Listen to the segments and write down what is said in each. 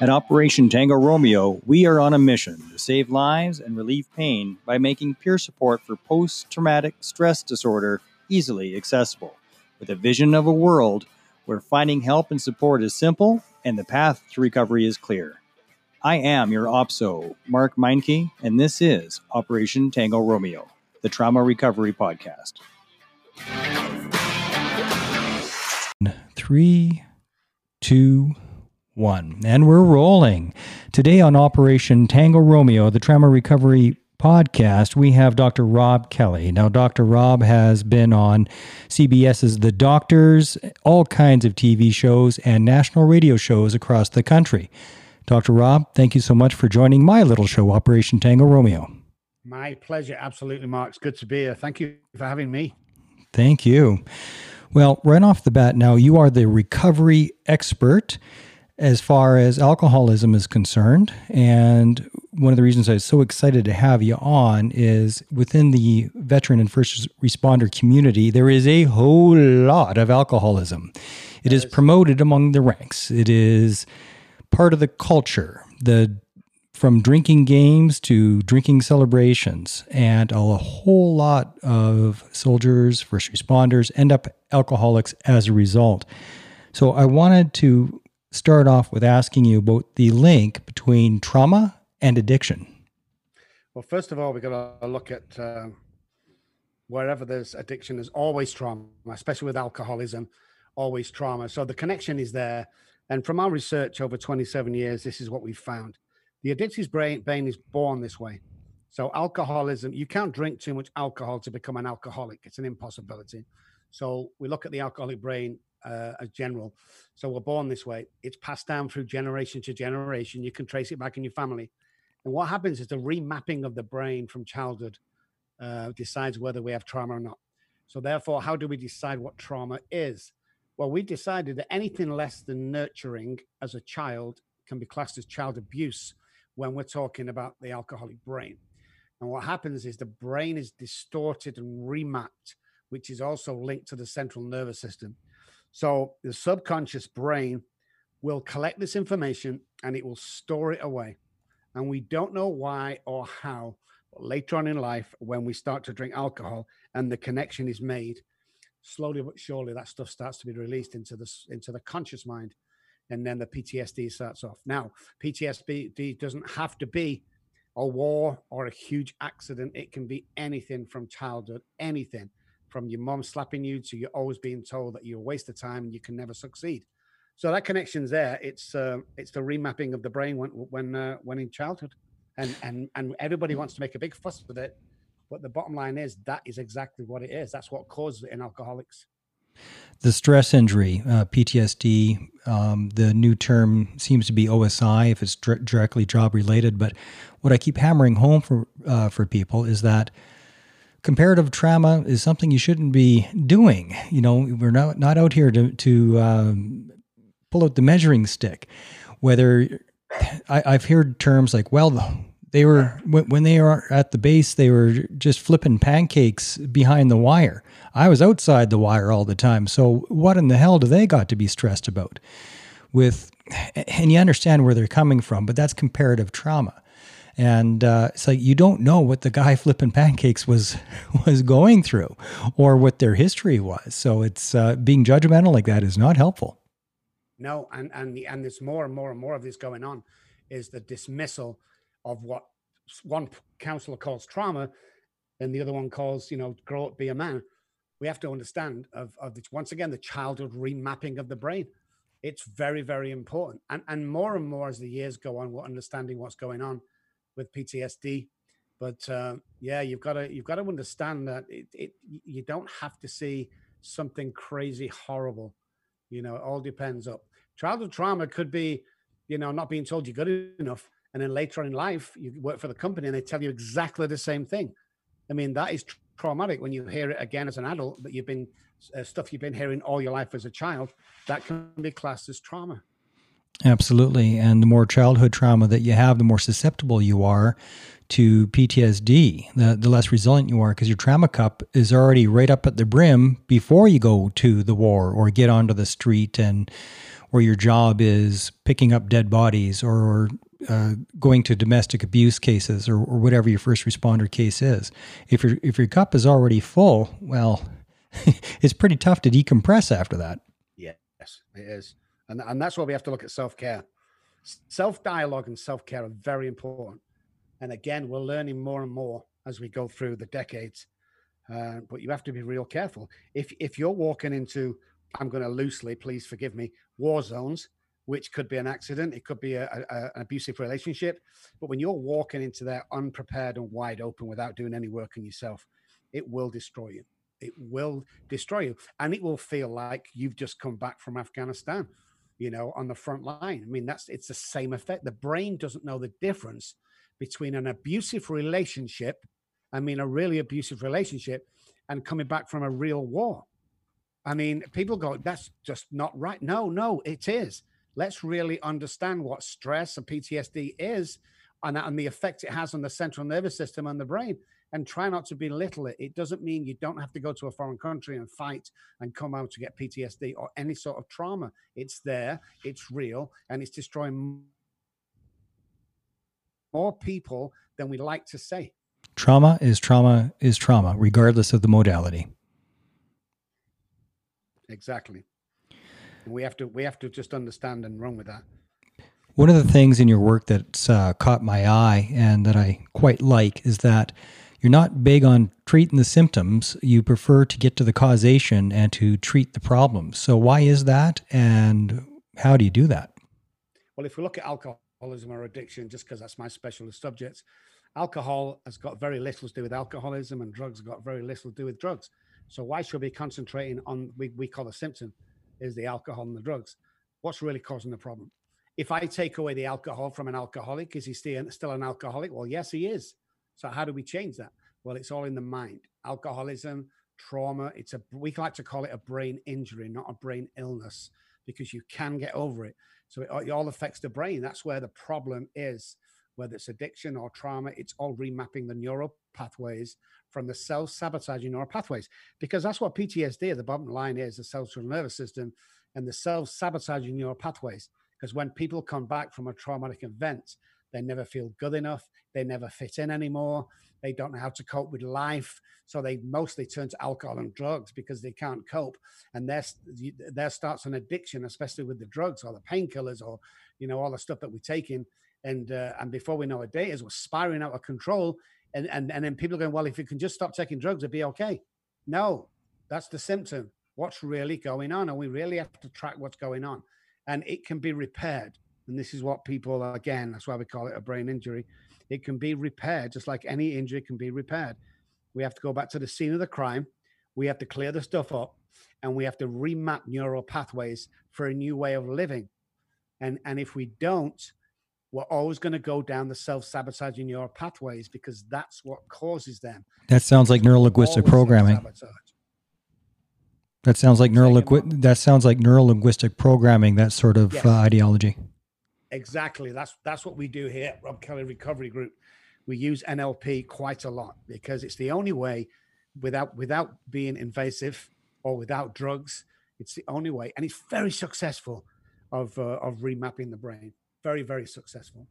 At Operation Tango Romeo, we are on a mission to save lives and relieve pain by making peer support for post traumatic stress disorder easily accessible, with a vision of a world where finding help and support is simple and the path to recovery is clear. I am your OPSO, Mark Meinke, and this is Operation Tango Romeo, the Trauma Recovery Podcast. Three, two, one. And we're rolling. Today on Operation Tango Romeo, the Trauma Recovery podcast, we have Dr. Rob Kelly. Now, Dr. Rob has been on CBS's The Doctors, all kinds of TV shows, and national radio shows across the country. Dr. Rob, thank you so much for joining my little show, Operation Tango Romeo. My pleasure. Absolutely, Mark. It's good to be here. Thank you for having me. Thank you. Well, right off the bat, now you are the recovery expert as far as alcoholism is concerned. And one of the reasons I was so excited to have you on is within the veteran and first responder community, there is a whole lot of alcoholism. It is promoted among the ranks. It is part of the culture. The from drinking games to drinking celebrations, and a whole lot of soldiers, first responders end up alcoholics as a result. So I wanted to start off with asking you about the link between trauma and addiction. Well, first of all, we've got to look at uh, wherever there's addiction, there's always trauma, especially with alcoholism, always trauma. So the connection is there. And from our research over 27 years, this is what we've found. The addicted brain, brain is born this way. So alcoholism, you can't drink too much alcohol to become an alcoholic. It's an impossibility. So we look at the alcoholic brain uh, as general. So we're born this way. It's passed down through generation to generation. You can trace it back in your family. And what happens is the remapping of the brain from childhood uh, decides whether we have trauma or not. So therefore, how do we decide what trauma is? Well, we decided that anything less than nurturing as a child can be classed as child abuse when we're talking about the alcoholic brain. And what happens is the brain is distorted and remapped, which is also linked to the central nervous system. So the subconscious brain will collect this information and it will store it away. And we don't know why or how. But later on in life, when we start to drink alcohol and the connection is made, slowly but surely that stuff starts to be released into the into the conscious mind, and then the PTSD starts off. Now, PTSD doesn't have to be a war or a huge accident. It can be anything from childhood, anything from your mom slapping you to you're always being told that you're a waste of time and you can never succeed. So that connection's there. It's uh, it's the remapping of the brain when when uh, when in childhood, and and and everybody wants to make a big fuss with it, but the bottom line is that is exactly what it is. That's what causes it in alcoholics. The stress injury, uh, PTSD, um, the new term seems to be OSI if it's dr- directly job related. But what I keep hammering home for uh, for people is that comparative trauma is something you shouldn't be doing. You know, we're not not out here to to um, pull out the measuring stick. Whether I, I've heard terms like, well, they were when they were at the base, they were just flipping pancakes behind the wire. I was outside the wire all the time. So what in the hell do they got to be stressed about? With and you understand where they're coming from, but that's comparative trauma and uh, it's like you don't know what the guy flipping pancakes was was going through or what their history was. So it's uh, being judgmental like that is not helpful. No and and the, and there's more and more and more of this going on is the dismissal of what one counselor calls trauma and the other one calls you know grow up be a man. We have to understand of, of this, once again the childhood remapping of the brain. It's very very important. And and more and more as the years go on we're understanding what's going on with PTSD. But uh, yeah, you've got to you've got to understand that it, it you don't have to see something crazy horrible. You know, it all depends up. Childhood trauma could be, you know, not being told you're good enough, and then later on in life you work for the company and they tell you exactly the same thing. I mean, that is traumatic when you hear it again as an adult but you've been uh, stuff you've been hearing all your life as a child. That can be classed as trauma. Absolutely. And the more childhood trauma that you have, the more susceptible you are to PTSD, the, the less resilient you are because your trauma cup is already right up at the brim before you go to the war or get onto the street and or your job is picking up dead bodies or uh, going to domestic abuse cases or, or whatever your first responder case is. If your if your cup is already full, well, it's pretty tough to decompress after that. Yes, it is, and and that's why we have to look at self care. Self dialogue and self care are very important. And again, we're learning more and more as we go through the decades. Uh, but you have to be real careful. If if you're walking into, I'm going to loosely, please forgive me, war zones, which could be an accident. It could be a, a, an abusive relationship. But when you're walking into there unprepared and wide open without doing any work on yourself, it will destroy you. It will destroy you. And it will feel like you've just come back from Afghanistan, you know, on the front line. I mean, that's it's the same effect. The brain doesn't know the difference between an abusive relationship, I mean, a really abusive relationship, and coming back from a real war. I mean, people go, that's just not right. No, no, it is let's really understand what stress and PTSD is and, and the effect it has on the central nervous system and the brain and try not to belittle it. It doesn't mean you don't have to go to a foreign country and fight and come out to get PTSD or any sort of trauma. It's there, it's real, and it's destroying more people than we like to say. Trauma is trauma is trauma, regardless of the modality. Exactly we have to we have to just understand and run with that. One of the things in your work that's uh, caught my eye and that I quite like is that you're not big on treating the symptoms. You prefer to get to the causation and to treat the problems. So why is that, and how do you do that? Well, if we look at alcoholism or addiction, just because that's my specialist subject, alcohol has got very little to do with alcoholism, and drugs have got very little to do with drugs. So why should we be concentrating on we, we call a symptom? is the alcohol and the drugs. What's really causing the problem? If I take away the alcohol from an alcoholic, is he still, still an alcoholic? Well, yes, he is. So how do we change that? Well, it's all in the mind. Alcoholism, trauma, it's a we like to call it a brain injury, not a brain illness, because you can get over it. So it, it all affects the brain. That's where the problem is whether it's addiction or trauma, it's all remapping the neural pathways from the self sabotaging neural pathways. Because that's what PTSD the bottom line is the central nervous system and the self sabotaging neural pathways. Because when people come back from a traumatic event, they never feel good enough. They never fit in anymore. They don't know how to cope with life. So they mostly turn to alcohol and drugs because they can't cope. And there, there starts an addiction, especially with the drugs or the painkillers or, you know, all the stuff that we're taking and uh, and before we know it, data was spiraling out of control. And, and and then people are going, well, if you can just stop taking drugs, it'd be okay. No, that's the symptom. What's really going on? And we really have to track what's going on. And it can be repaired. And this is what people, again, that's why we call it a brain injury. It can be repaired, just like any injury can be repaired. We have to go back to the scene of the crime. We have to clear the stuff up and we have to remap neural pathways for a new way of living. And, and if we don't, we're always going to go down the self-sabotaging neural pathways because that's what causes them. That sounds like neurolinguistic programming. That sounds like neurolinguistic. That sounds like neurolinguistic programming. That sort of yes. uh, ideology. Exactly. That's that's what we do here at Rob Kelly Recovery Group. We use NLP quite a lot because it's the only way, without without being invasive or without drugs. It's the only way, and it's very successful of uh, of remapping the brain very, very successful.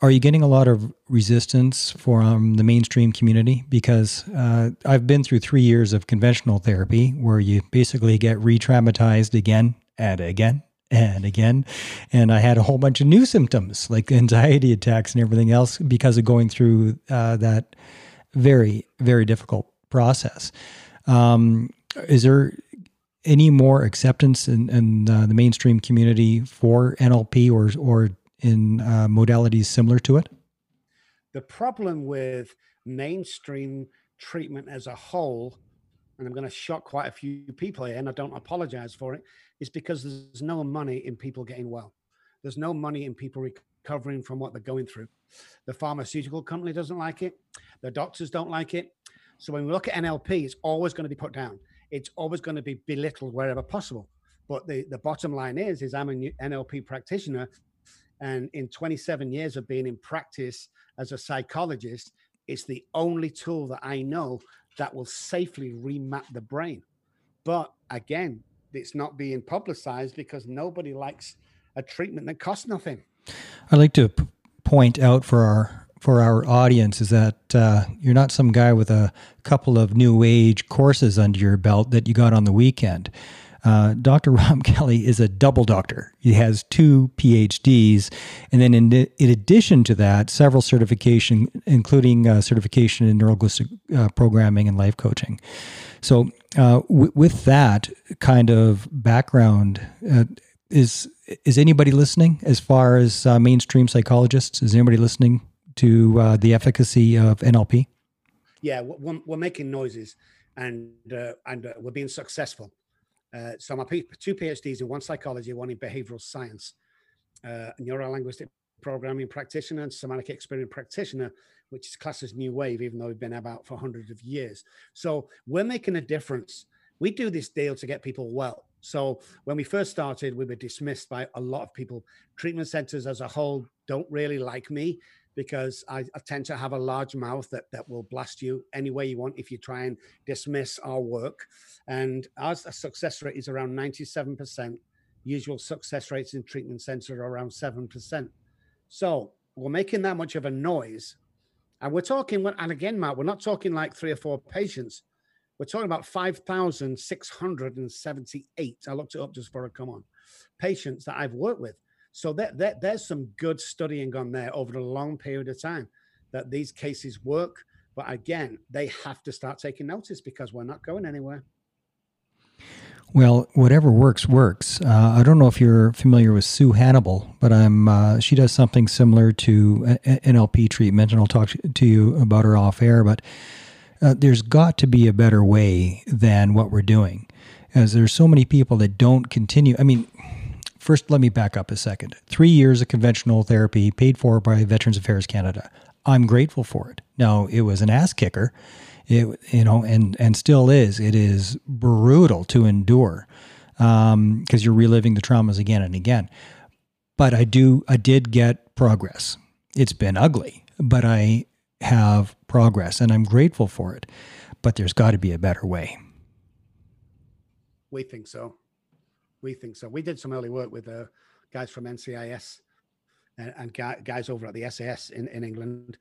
Are you getting a lot of resistance from the mainstream community? Because uh, I've been through three years of conventional therapy where you basically get re traumatized again and again and again. And I had a whole bunch of new symptoms like anxiety attacks and everything else because of going through uh, that very, very difficult process. Um, is there any more acceptance in, in uh, the mainstream community for NLP or or in uh, modalities similar to it? The problem with mainstream treatment as a whole, and I'm going to shock quite a few people here, and I don't apologize for it, is because there's no money in people getting well. There's no money in people recovering from what they're going through. The pharmaceutical company doesn't like it. The doctors don't like it. So when we look at NLP, it's always going to be put down it's always going to be belittled wherever possible. But the, the bottom line is, is I'm an NLP practitioner, and in 27 years of being in practice as a psychologist, it's the only tool that I know that will safely remap the brain. But again, it's not being publicized because nobody likes a treatment that costs nothing. I'd like to p- point out for our for our audience is that uh, you're not some guy with a couple of new age courses under your belt that you got on the weekend. Uh, Dr. Rob Kelly is a double doctor. He has two PhDs, and then in, in addition to that, several certification, including uh, certification in neurolinguistic uh, programming and life coaching. So, uh, w- with that kind of background, uh, is is anybody listening? As far as uh, mainstream psychologists, is anybody listening to the efficacy of NLP? Yeah, we're, we're making noises, and and we're being successful uh, so my P- two PhDs in one psychology, one in behavioral science, uh, neuro-linguistic programming practitioner and somatic experience practitioner, which is classed as new wave, even though we've been about for hundreds of years. So we're making a difference. We do this deal to get people well. So when we first started, we were dismissed by a lot of people. Treatment centers as a whole don't really like me because I, I, tend to have a large mouth that, that will blast you any way you want if you try and dismiss our work. And our success rate is around 97%. Usual success rates in treatment centers are around 7%. So we're making that much of a noise. And we're talking, and again, Matt, we're not talking like three or four patients. We're talking about 5,678. I looked it up just for a come on patients that I've worked with. So that, that there's some good studying on there over a long period of time that these cases work. But again, they have to start taking notice because we're not going anywhere. Well, whatever works works. Uh, I don't know if you're familiar with Sue Hannibal, but I'm. Uh, she does something similar to NLP treatment, and I'll talk to you about her off air. But uh, there's got to be a better way than what we're doing, as there's so many people that don't continue. I mean, First, let me back up a second. Three years of conventional therapy paid for by Veterans Affairs Canada. I'm grateful for it. Now, it was an ass kicker, it, you know, and, and still is. It is brutal to endure because um, you're reliving the traumas again and again. But I do, I did get progress. It's been ugly, but I have progress and I'm grateful for it. But there's got to be a better way. We think so. We think so. We did some early work with uh, guys from NCIS and, and guys over at the SAS in, in England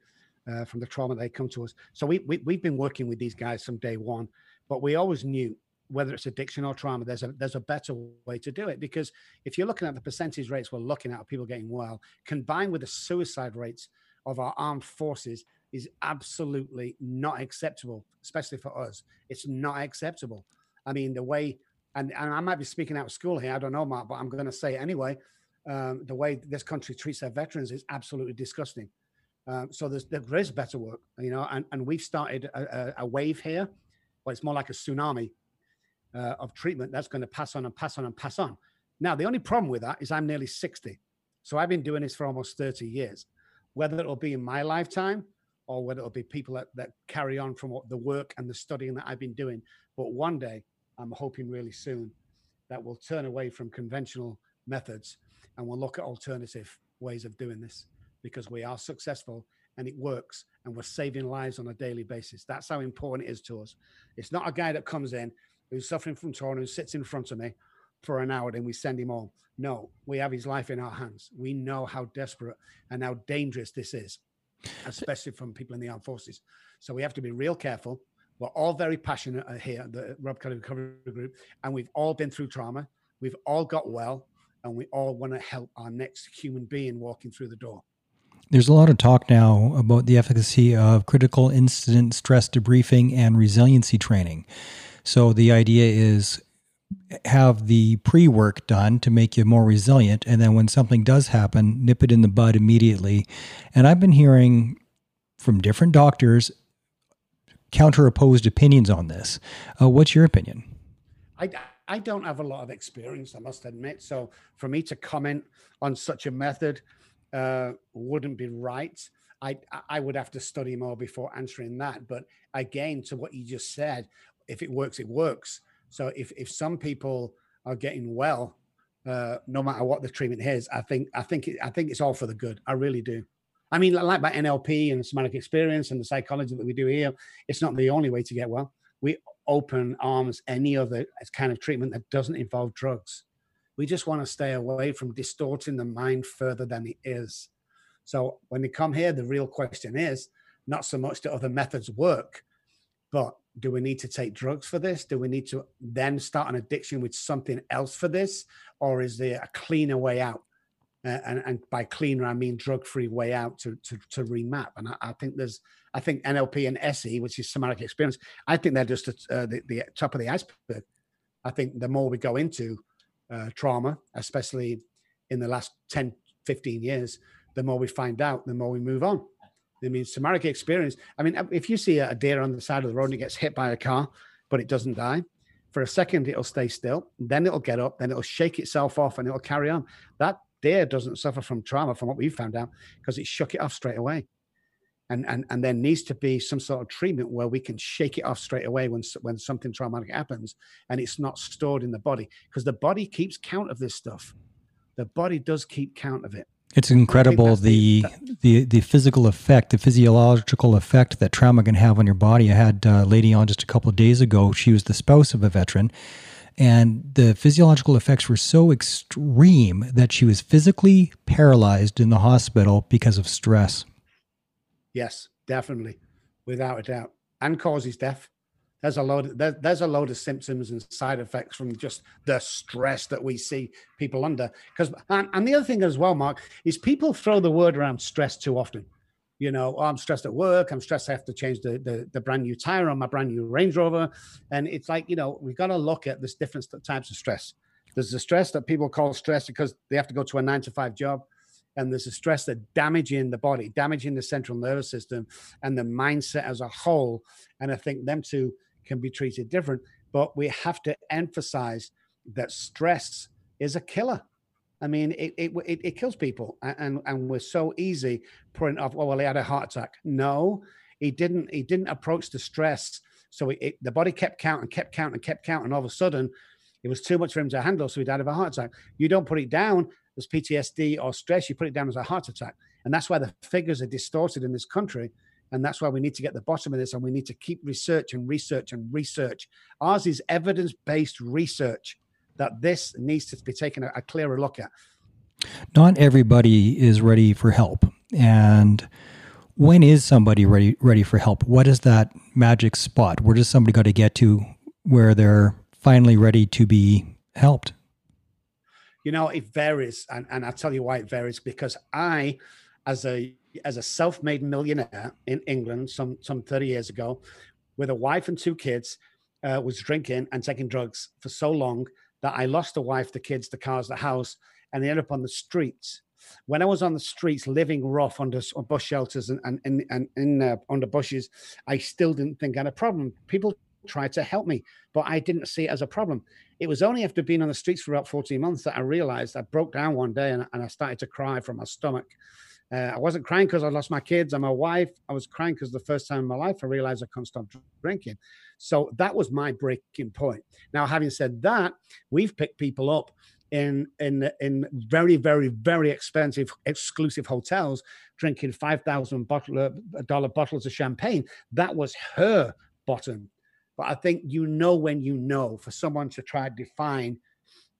uh, from the trauma they come to us. So we, we we've been working with these guys from day one, but we always knew whether it's addiction or trauma, there's a there's a better way to do it because if you're looking at the percentage rates we're looking at of people getting well, combined with the suicide rates of our armed forces, is absolutely not acceptable, especially for us. It's not acceptable. I mean, the way and, and I might be speaking out of school here. I don't know, Mark, but I'm going to say it anyway. Um, the way this country treats their veterans is absolutely disgusting. Um, so there's, there is better work, you know, and, and we've started a, a, wave here, but it's more like a tsunami uh, of treatment that's going to pass on and pass on and pass on. Now, the only problem with that is I'm nearly 60. So I've been doing this for almost 30 years. Whether it'll be in my lifetime or whether it'll be people that, that carry on from what the work and the studying that I've been doing. But one day I'm hoping really soon that we'll turn away from conventional methods and we'll look at alternative ways of doing this because we are successful and it works and we're saving lives on a daily basis. That's how important it is to us. It's not a guy that comes in who's suffering from trauma who sits in front of me for an hour and we send him home. No, we have his life in our hands. We know how desperate and how dangerous this is, especially from people in the armed forces. So we have to be real careful we're all very passionate uh, here at the Rob Kelly Recovery Group, and we've all been through trauma. We've all got well, and we all want to help our next human being walking through the door. There's a lot of talk now about the efficacy of critical incident stress debriefing and resiliency training. So the idea is have the pre work done to make you more resilient. And then when something does happen, nip it in the bud immediately. And I've been hearing from different doctors counter opposed opinions on this. Uh, what's your opinion? I, I don't have a lot of experience, I must admit. So for me to comment on such a method uh, wouldn't be right. I, I would have to study more before answering that. But again, to what you just said, if it works, it works. So if, if some people are getting well, uh, no matter what the treatment is, I think I think it, I think it's all for the good. I really do. I mean, like by NLP and somatic experience and the psychology that we do here, it's not the only way to get well. We open arms any other uh, kind of treatment that doesn't involve drugs. We just want to stay away from distorting the mind further than it is. So when they come here, the real question is not so much do other methods work, but do we need to take drugs for this? Do we need to then start an addiction with something else for this? Or is there a cleaner way out? And, and by cleaner, I mean drug-free way out to, to, to remap. And I, I, think there's, I think NLP and SE, which is somatic experience, I think they're just uh, the, the top of the iceberg. I think the more we go into uh, trauma, especially in the last 10, 15 years, the more we find out, the more we move on. I mean, somatic experience. I mean, if you see a deer on the side of the road and it gets hit by a car, but it doesn't die, for a second it'll stay still, then it'll get up, then it'll shake itself off and it'll carry on. That deer doesn't suffer from trauma, from what we've found out, because it shook it off straight away. And, and and there needs to be some sort of treatment where we can shake it off straight away when when something traumatic happens and it's not stored in the body because the body keeps count of this stuff. The body does keep count of it. It's incredible the, the the physical effect, the physiological effect that trauma can have on your body. I had uh, a lady on just a couple of days ago. She was the spouse of a veteran, and the physiological effects were so extreme that she was physically paralyzed in the hospital because of stress. Yes, definitely, without a doubt, and causes death. There's a load there, there's a load of symptoms and side effects from just the stress that we see people under. Because and, and, the other thing as well mark is people throw the word around stress too often you know oh, i'm stressed at work i'm stressed i have to change the, the, the brand new tire on my brand new range rover and it's like you know we've got to look at this different types of stress there's the stress that people call stress because they have to go to a nine to five job and there's a stress that damaging the body damaging the central nervous system and the mindset as a whole and i think them two can be treated different. But we have to emphasize that stress is a killer. I mean, it it, it, it kills people, and and we're so easy putting off. Well, well, he had a heart attack. No, he didn't. He didn't approach the stress. So it, the body kept counting, kept counting, kept counting. And all of a sudden, it was too much for him to handle, so he died of a heart attack. You don't put it down as PTSD or stress. You put it down as a heart attack, and that's why the figures are distorted in this country and that's why we need to get the bottom of this and we need to keep research and research and research. Ours is evidence based research that this needs to be taken a, a clearer look at. Not everybody is ready for help. And when is somebody ready ready for help? What is that magic spot? Where does somebody got to get to where they're finally ready to be helped? You know, it varies, and, and I'll tell you why it varies because I, as a as a self-made millionaire in England some some 30 years ago, with a wife and two kids, uh, was drinking and taking drugs for so long that I lost the wife, the kids, the cars, the house, and they ended up on the streets. When I was on the streets, living rough under bus shelters and and, and, and in uh, under bushes, I still didn't think I had a problem. People tried to help me, but I didn't see it as a problem. It was only after being on the streets for about 14 months that I realized I broke down one day and, and I started to cry from my stomach. Uh, I wasn't crying because I lost my kids and my wife. I was crying because the first time in my life I realized I couldn't stop drinking. So that was my breaking point. Now, having said that, we've picked people up in in in very very very expensive exclusive hotels drinking five thousand bottle uh, dollar bottles of champagne. That was her bottom. But I think you know when you know for someone to try to define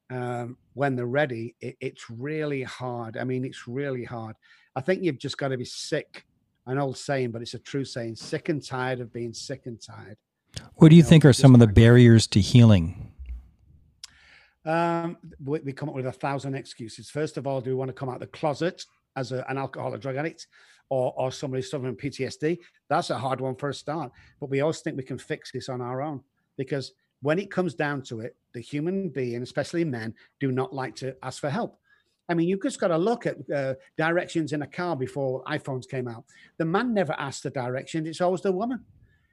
um, when they're ready, it, it's really hard. I mean, it's really hard. I think you've just got to be sick. An old saying, but it's a true saying sick and tired of being sick and tired. What do you, you know, think are some of the barriers to healing? Um, we, we, come up with a thousand excuses. First of all, do we want to come out of the closet as a, an alcoholic drug addict or, or somebody suffering PTSD? That's a hard one for a start. But we always think we can fix this on our own because when it comes down to it, the human being, especially men, do not like to ask for help. I mean, you've just got to look at uh, directions in a car before iPhones came out. The man never asks the directions; it's always the woman.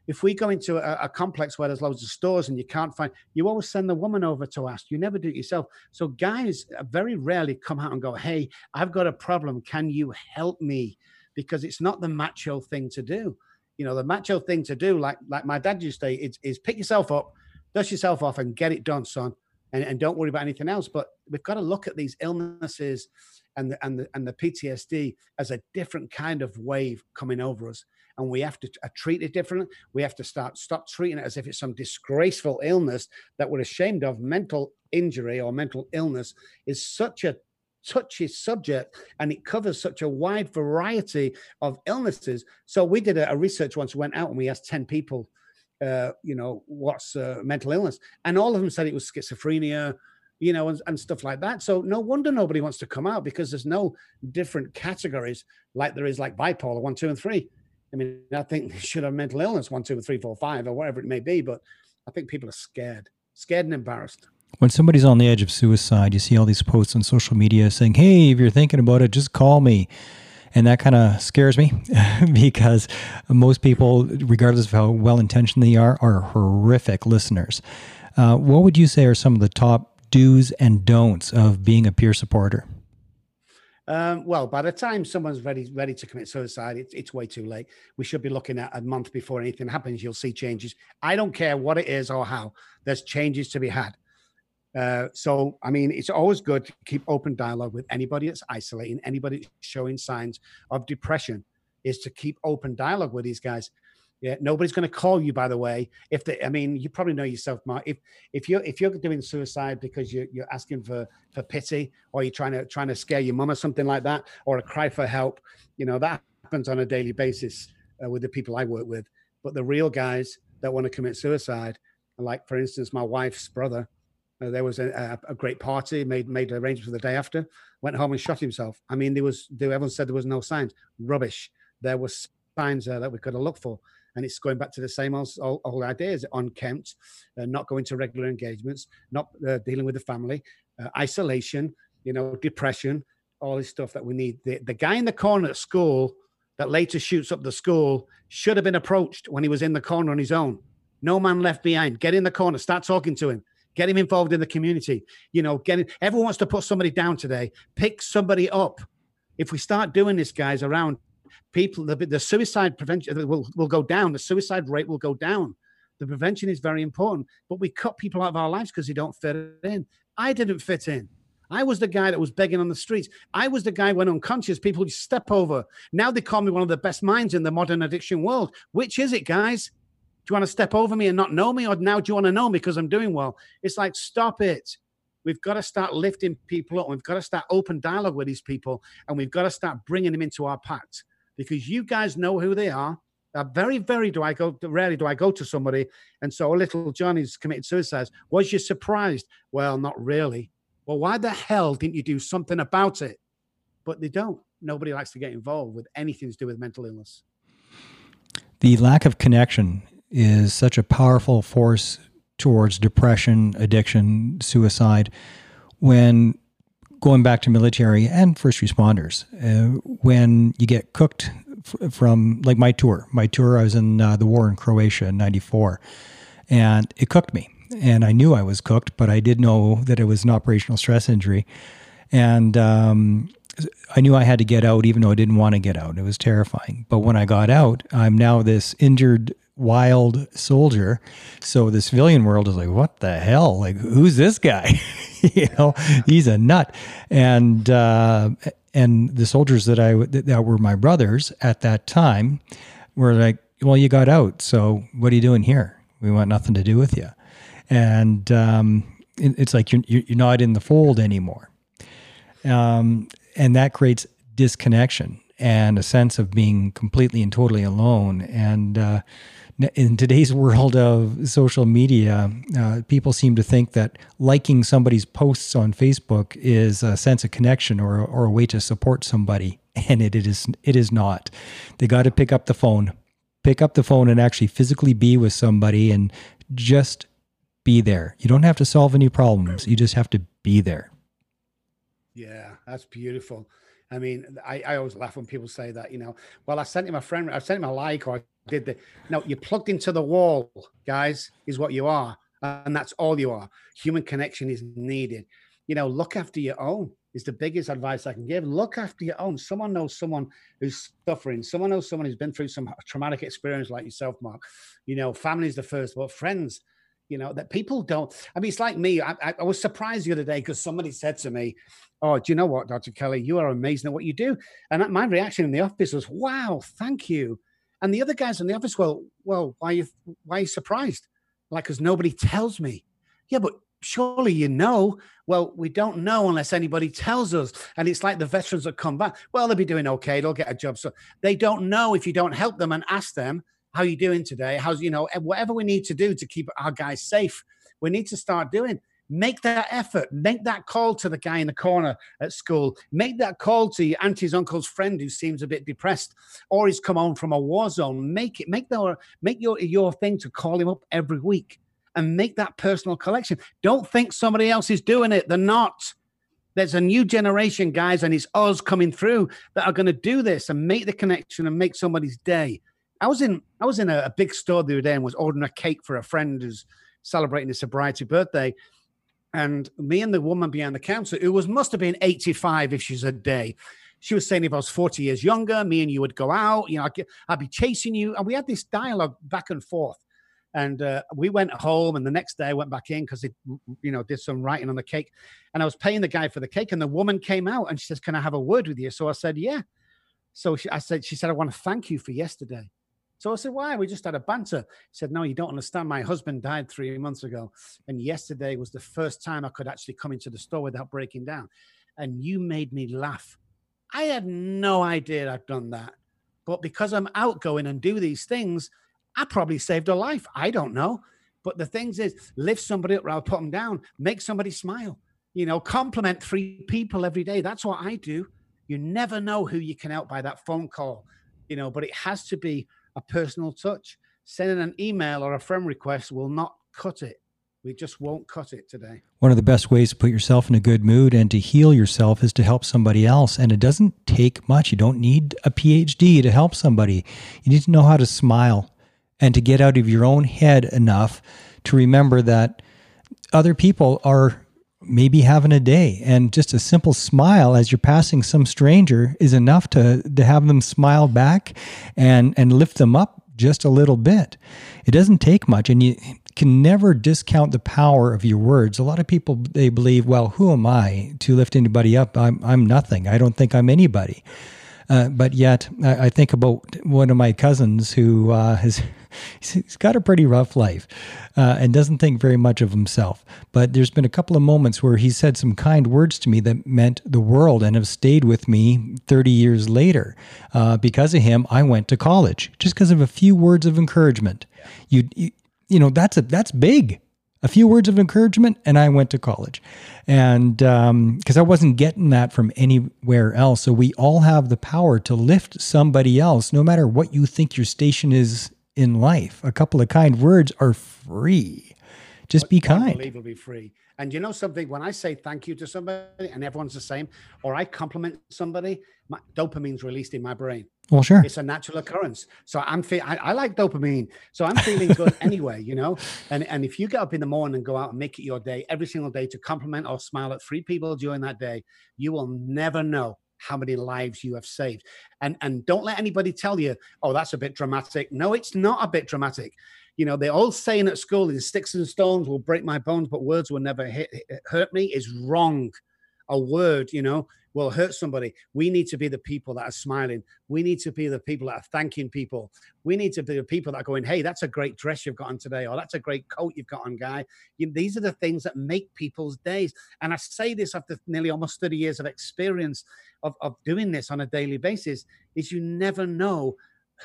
If we go into a, a, complex where there's loads of stores and you can't find, you always send the woman over to ask. You never do it yourself. So guys very rarely come out and go, "Hey, I've got a problem. Can you help me?" Because it's not the macho thing to do. You know, the macho thing to do, like like my dad used to say, is, is pick yourself up, dust yourself off, and get it done, son and, and don't worry about anything else. But we've got to look at these illnesses and the, and the, and the PTSD as a different kind of wave coming over us. and we have to uh, treat it differently. We have to start stop treating it as if it's some disgraceful illness that we're ashamed of. Mental injury or mental illness is such a touchy subject and it covers such a wide variety of illnesses. So we did a, a research once, went out and we asked 10 people, uh, you know, what's uh, mental illness? And all of them said it was schizophrenia, you know, and, and stuff like that. So no wonder nobody wants to come out because there's no different categories like there is like bipolar one, two, and three. I mean, I think they should have mental illness one, two, three, four, five, or whatever it may be. But I think people are scared, scared and embarrassed when somebody's on the edge of suicide, you see all these posts on social media saying, Hey, if you're thinking about it, just call me. And that kind of scares me because most people, regardless of how well intentioned they are, are horrific listeners. Uh, what would you say are some of the top do's and don'ts of being a peer supporter? Um, well, by the time someone's ready ready to commit suicide, it's, it's way too late. We should be looking at a month before anything happens. You'll see changes. I don't care what it is or how. There's changes to be had. Uh, so, I mean, it's always good to keep open dialogue with anybody that's isolating, anybody showing signs of depression, is to keep open dialogue with these guys. Yeah, nobody's going to call you. By the way, if they, I mean, you probably know yourself, Mark. If if you're if you're doing suicide because you're you're asking for for pity, or you're trying to trying to scare your mum or something like that, or a cry for help, you know that happens on a daily basis uh, with the people I work with. But the real guys that want to commit suicide, like for instance, my wife's brother, uh, there was a, a, great party, made made arrangements for the day after, went home and shot himself. I mean, there was there, everyone said there was no signs. Rubbish. There was signs there that we could have looked for. And it's going back to the same old, old, old ideas unkempt, uh, not going to regular engagements, not uh, dealing with the family, uh, isolation, you know, depression, all this stuff that we need. The, the guy in the corner at school that later shoots up the school should have been approached when he was in the corner on his own. No man left behind. Get in the corner, start talking to him get him involved in the community. You know, getting everyone wants to put somebody down today. Pick somebody up. If we start doing this, guys, around people, the, the suicide prevention will, will go down. The suicide rate will go down. The prevention is very important, but we cut people out of our lives because they don't fit in. I didn't fit in. I was the guy that was begging on the streets. I was the guy when unconscious people step over. Now they call me one of the best minds in the modern addiction world. Which is it, guys? Do you want to step over me and not know me? Or now do you want to know me because I'm doing well? It's like, stop it. We've got to start lifting people up. We've got to start open dialogue with these people. And we've got to start bringing them into our pact because you guys know who they are. Uh, very, very do I go, rarely do I go to somebody and so, little Johnny's committed suicide. Was you surprised? Well, not really. Well, why the hell didn't you do something about it? But they don't. Nobody likes to get involved with anything to do with mental illness. The lack of connection is such a powerful force towards depression, addiction, suicide. When going back to military and first responders, uh, when you get cooked f- from like my tour, my tour, I was in uh, the war in Croatia in '94, and it cooked me. And I knew I was cooked, but I did know that it was an operational stress injury. And um, I knew I had to get out, even though I didn't want to get out. It was terrifying. But when I got out, I'm now this injured wild soldier. So the civilian world is like, what the hell? Like, who's this guy? you know, he's a nut. And uh, and the soldiers that I that were my brothers at that time were like, well, you got out, so what are you doing here? We want nothing to do with you. And um, it's like you're you're not in the fold anymore. Um, and that creates disconnection and a sense of being completely and totally alone. And uh, in today's world of social media, uh, people seem to think that liking somebody's posts on Facebook is a sense of connection or, or a way to support somebody, and it, it is it is not. They got to pick up the phone, pick up the phone, and actually physically be with somebody and just be there. You don't have to solve any problems. You just have to be there. Yeah, that's beautiful. I mean, I, I always laugh when people say that, you know, well, I sent him a friend, I sent him a like, or I did the. No, you're plugged into the wall, guys, is what you are. And that's all you are. Human connection is needed. You know, look after your own is the biggest advice I can give. Look after your own. Someone knows someone who's suffering. Someone knows someone who's been through some traumatic experience like yourself, Mark. You know, family's the first, but friends, you know, that people don't. I mean, it's like me. I, I, was surprised the other day because somebody said to me, Oh, do you know what, Dr. Kelly? You are amazing at what you do. And my reaction in the office was, Wow, thank you. And the other guys in the office, well, well, why are you why are you surprised? Like, because nobody tells me. Yeah, but surely you know. Well, we don't know unless anybody tells us. And it's like the veterans that come back. Well, they'll be doing okay. They'll get a job. So they don't know if you don't help them and ask them, how you doing today? How's, you know, eh, whatever we need to do to keep our guys safe, we need to start doing. Make that effort. Make that call to the guy in the corner at school. Make that call to your auntie's uncle's friend who seems a bit depressed or he's come home from a war zone. Make it, make the, make your, your thing to call him up every week and make that personal collection. Don't think somebody else is doing it. They're not. There's a new generation, guys, and it's us coming through that are going to do this and make the connection and make somebody's day. I was in I was in a, a, big store the other day and was ordering a cake for a friend who's celebrating his sobriety birthday. And me and the woman behind the counter, who was must have been 85 if she's a day, she was saying if I was 40 years younger, me and you would go out, you know, I'd, I'd be chasing you. And we had this dialogue back and forth. And uh, we went home, and the next day I went back in because it, you know, did some writing on the cake. And I was paying the guy for the cake, and the woman came out and she says, "Can I have a word with you?" So I said, "Yeah." So she, I said, she said, "I want to thank you for yesterday." So I said, "Why?" We just had a banter. He said, "No, you don't understand. My husband died three months ago, and yesterday was the first time I could actually come into the store without breaking down, and you made me laugh." I had no idea I'd done that, but because I'm outgoing and do these things I probably saved a life. I don't know. But the things is, lift somebody up rather put them down, make somebody smile. You know, compliment three people every day. That's what I do. You never know who you can help by that phone call, you know, but it has to be a personal touch. Sending an email or a friend request will not cut it. We just won't cut it today. One of the best ways to put yourself in a good mood and to heal yourself is to help somebody else. And it doesn't take much. You don't need a PhD to help somebody. You need to know how to smile and to get out of your own head enough to remember that other people are maybe having a day. And just a simple smile as you're passing some stranger is enough to to have them smile back and and lift them up just a little bit. It doesn't take much and you can never discount the power of your words. A lot of people they believe well who am i to lift anybody up? I'm i'm nothing. I don't think i'm anybody. Uh, but yet, I, I, think about one of my cousins who uh, has he's got a pretty rough life uh, and doesn't think very much of himself. But there's been a couple of moments where he said some kind words to me that meant the world and have stayed with me 30 years later. Uh, because of him, I went to college just because of a few words of encouragement. You, you, you know, that's a that's big a few words of encouragement, and I went to college. And because um, I wasn't getting that from anywhere else. So we all have the power to lift somebody else, no matter what you think your station is in life. A couple of kind words are free. Just be kind. Unbelievably free. And you know something? When I say thank you to somebody and everyone's the same, or I compliment somebody, my, dopamine's released in my brain. Well, sure. It's a natural occurrence. So I'm fe- I, I like dopamine. So I'm feeling good anyway, you know? And and if you get up in the morning and go out and make it your day every single day to compliment or smile at three people during that day, you will never know how many lives you have saved. And and don't let anybody tell you, oh, that's a bit dramatic. No, it's not a bit dramatic. You know, the old saying at school is sticks and stones will break my bones, but words will never hit, hurt me is wrong. A word, you know, will hurt somebody. We need to be the people that are smiling. We need to be the people that are thanking people. We need to be the people that are going, hey, that's a great dress you've got on today, or that's a great coat you've got on, guy. You these are the things that make people's days. And I say this after nearly almost 30 years of experience of, of doing this on a daily basis, is you never know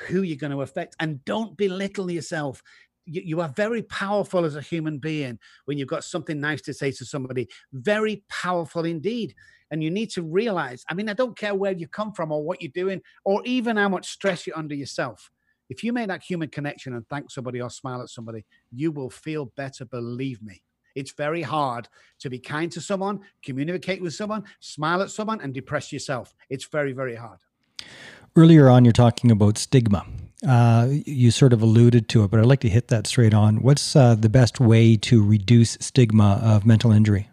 who you're going to affect. And don't belittle yourself you, you, are very powerful as a human being when you've got something nice to say to somebody. Very powerful indeed. And you need to realize I mean, I don't care where you come from or what you're doing or even how much stress you're under yourself. If you make that human connection and thank somebody or smile at somebody, you will feel better, believe me. It's very hard to be kind to someone, communicate with someone, smile at someone, and depress yourself. It's very, very hard. Earlier on, you're talking about stigma. Uh, you sort of alluded to it, but I'd like to hit that straight on. What's uh, the best way to reduce stigma of mental injury?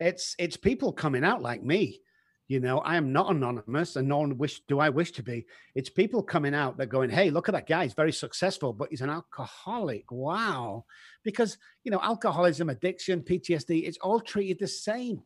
It's it's people coming out like me. You know, I am not anonymous, and no one wish do I wish to be. It's people coming out that going, "Hey, look at that guy; he's very successful, but he's an alcoholic." Wow, because you know, alcoholism, addiction, PTSD, it's all treated the same.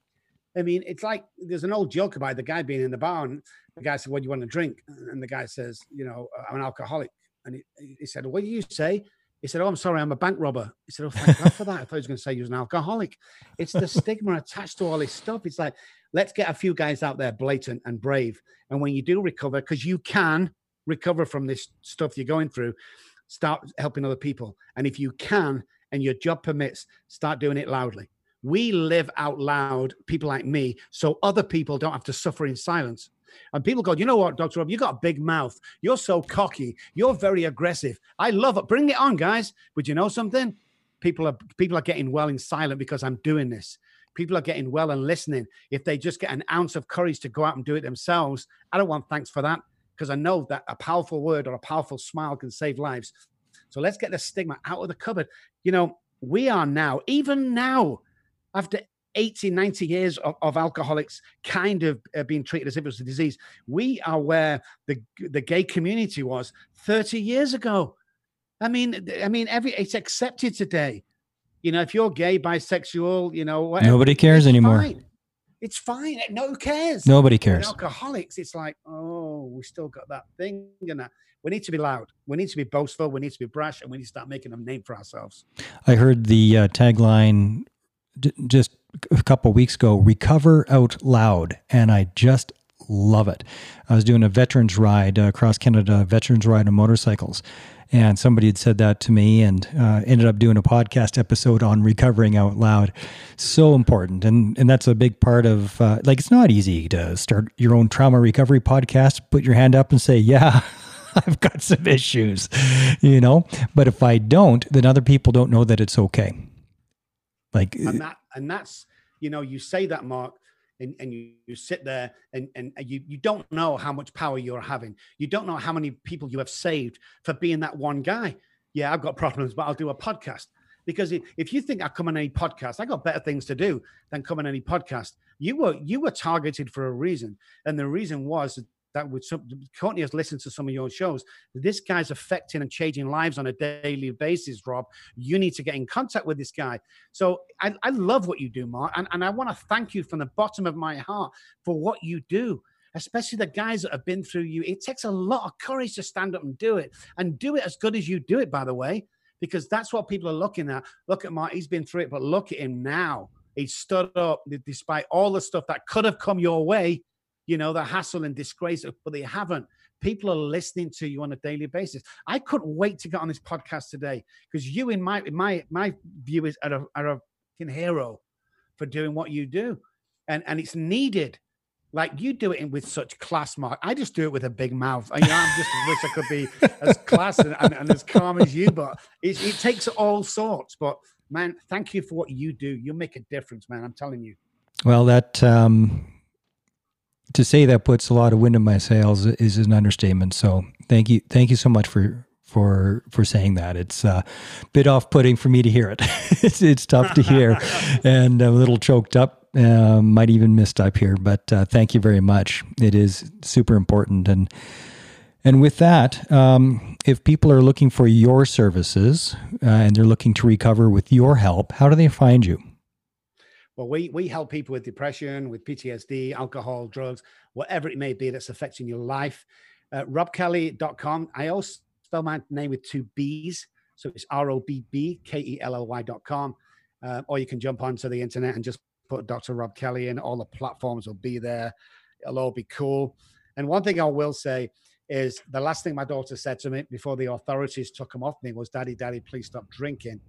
I mean, it's like there's an old joke about the guy being in the bar, and the guy said, "What do you want to drink?" And the guy says, "You know, uh, I'm an alcoholic." And he, he said, "What do you say?" He said, "Oh, I'm sorry, I'm a bank robber." He said, "Oh, thank God for that. I thought he was going to say he was an alcoholic." It's the stigma attached to all this stuff. It's like, let's get a few guys out there, blatant and brave. And when you do recover, because you can recover from this stuff you're going through, start helping other people. And if you can, and your job permits, start doing it loudly. We live out loud, people like me, so other people don't have to suffer in silence. And people go, you know what, Dr. Robb, you got a big mouth. You're so cocky. You're very aggressive. I love it. Bring it on, guys. But you know something? People are people are getting well in silent because I'm doing this. People are getting well and listening. If they just get an ounce of courage to go out and do it themselves, I don't want thanks for that because I know that a powerful word or a powerful smile can save lives. So let's get the stigma out of the cupboard. You know, we are now, even now, after 80, 90 years of, of alcoholics kind of uh, being treated as if it was a disease, we are where the the gay community was 30 years ago. I mean, I mean, every it's accepted today. You know, if you're gay, bisexual, you know, whatever, nobody cares anymore. Fine. It's fine. No who cares. Nobody cares. alcoholics, it's like, oh, we still got that thing, and that we need to be loud. We need to be boastful. We need to be brash, and we need to start making a name for ourselves. I heard the uh, tagline just a couple weeks ago: "Recover out loud," and I just love it. I was doing a veterans ride uh, across Canada, veterans ride on motorcycles, and somebody had said that to me, and uh, ended up doing a podcast episode on recovering out loud. So important, and and that's a big part of uh, like it's not easy to start your own trauma recovery podcast. Put your hand up and say, "Yeah." I've got some issues, you know. But if I don't, then other people don't know that it's okay. Like, and uh, that, and that's, you know, you say that, Mark, and, and you, you sit there and, and you, you don't know how much power you're having. You don't know how many people you have saved for being that one guy. Yeah, I've got problems, but I'll do a podcast. Because if you think I come on any podcast, I got better things to do than come on any podcast. You were you were targeted for a reason, and the reason was that would some Courtney has listened to some of your shows. This guy's affecting and changing lives on a daily basis, Robb. You need to get in contact with this guy. So I, I love what you do, Mark. And, and I want to thank you from the bottom of my heart for what you do. Especially the guys that have been through you. It takes a lot of courage to stand up and do it. And do it as good as you do it, by the way, because that's what people are looking at. Look at Mark, he's been through it, but look at him now. He stood up despite all the stuff that could have come your way you know, the hassle and disgrace, but they haven't. People are listening to you on a daily basis. I couldn't wait to get on this podcast today because you, in my my my view, is are a, are a hero for doing what you do, and and it's needed. Like you do it with such class, Mark. I just do it with a big mouth. I, you know, I just wish I could be as class and, and, and as calm as you, but it, it takes all sorts. But man, thank you for what you do. You make a difference, man. I'm telling you. Well, that um, to say that puts a lot of wind in my sails is an understatement. So thank you, thank you so much for for for saying that. It's a bit off putting for me to hear it. it's it's tough to hear, and I'm a little choked up. Uh, might even missed up here, but uh, thank you very much. It is super important, and and with that, um, if people are looking for your services uh, and they're looking to recover with your help, how do they find you? Well, we, we help people with depression, with PTSD, alcohol, drugs, whatever it may be that's affecting your life. Uh, robbkelly.com. I also spell my name with two B's. So it's R O B B K E L L Y.com. Uh, or you can jump onto the internet and just put Dr. Robb Kelly in. All the platforms will be there. It'll all be cool. And one thing I will say is the last thing my daughter said to me before the authorities took him off me was, Daddy, Daddy, please stop drinking.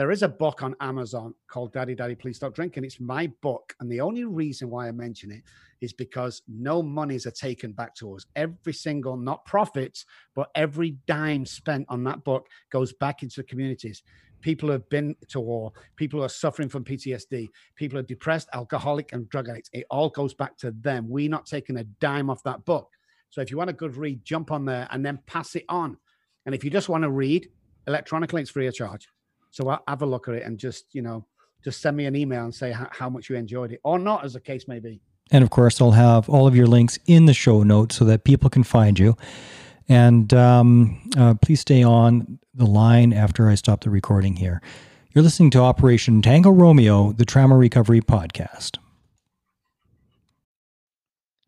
There is a book on Amazon called Daddy Daddy Please Stop Drinking. It's my book. And the only reason why I mention it is because no monies are taken back to us. Every single, not profits, but every dime spent on that book goes back into the communities. People who have been to war, people who are suffering from PTSD, people are depressed, alcoholic, and drug addicts. It all goes back to them. We're not taking a dime off that book. So if you want a good read, jump on there and then pass it on. And if you just want to read electronically, it's free of charge. So I'll have a look at it and just, you know, just send me an email and say how, how much you enjoyed it or not, as the case may be. And of course, I'll have all of your links in the show notes so that people can find you. And um, uh, please stay on the line after I stop the recording here. You're listening to Operation Tango Romeo, the Trauma Recovery Podcast.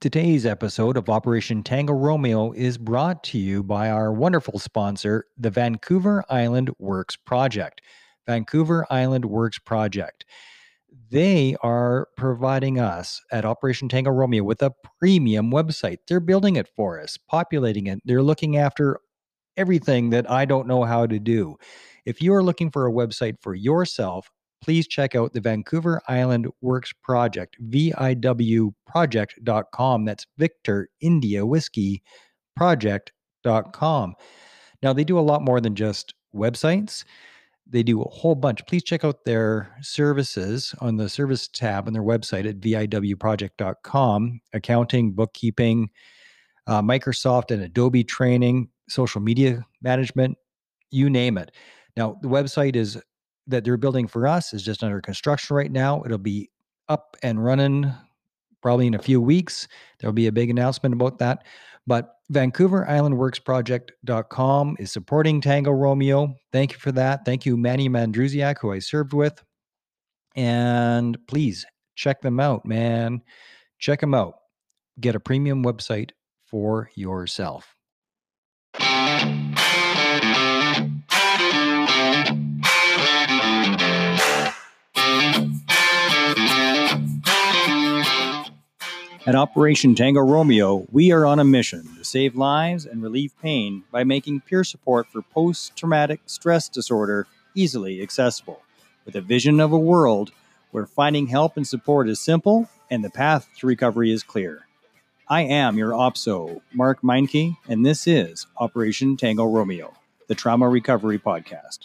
Today's episode of Operation Tango Romeo is brought to you by our wonderful sponsor, the Vancouver Island Works Project. Vancouver Island Works Project. They are providing us at Operation Tango Romeo with a premium website. They're building it for us, populating it. They're looking after everything that I don't know how to do. If you are looking for a website for yourself, please check out the Vancouver Island Works Project, VIWproject.com. That's Victor India Whiskey Project.com. Now, they do a lot more than just websites. They do a whole bunch. Please check out their services on the service tab on their website at VIWproject.com accounting, bookkeeping, uh, Microsoft and Adobe training, social media management, you name it. Now, the website is that they're building for us is just under construction right now. It'll be up and running probably in a few weeks. There'll be a big announcement about that. But Vancouver Island Works Project.com is supporting Tango Romeo. Thank you for that. Thank you, Manny Mandrusiak, who I served with. And please check them out, man. Check them out. Get a premium website for yourself. At Operation Tango Romeo, we are on a mission to save lives and relieve pain by making peer support for post traumatic stress disorder easily accessible, with a vision of a world where finding help and support is simple and the path to recovery is clear. I am your OPSO, Mark Meinke, and this is Operation Tango Romeo, the Trauma Recovery Podcast.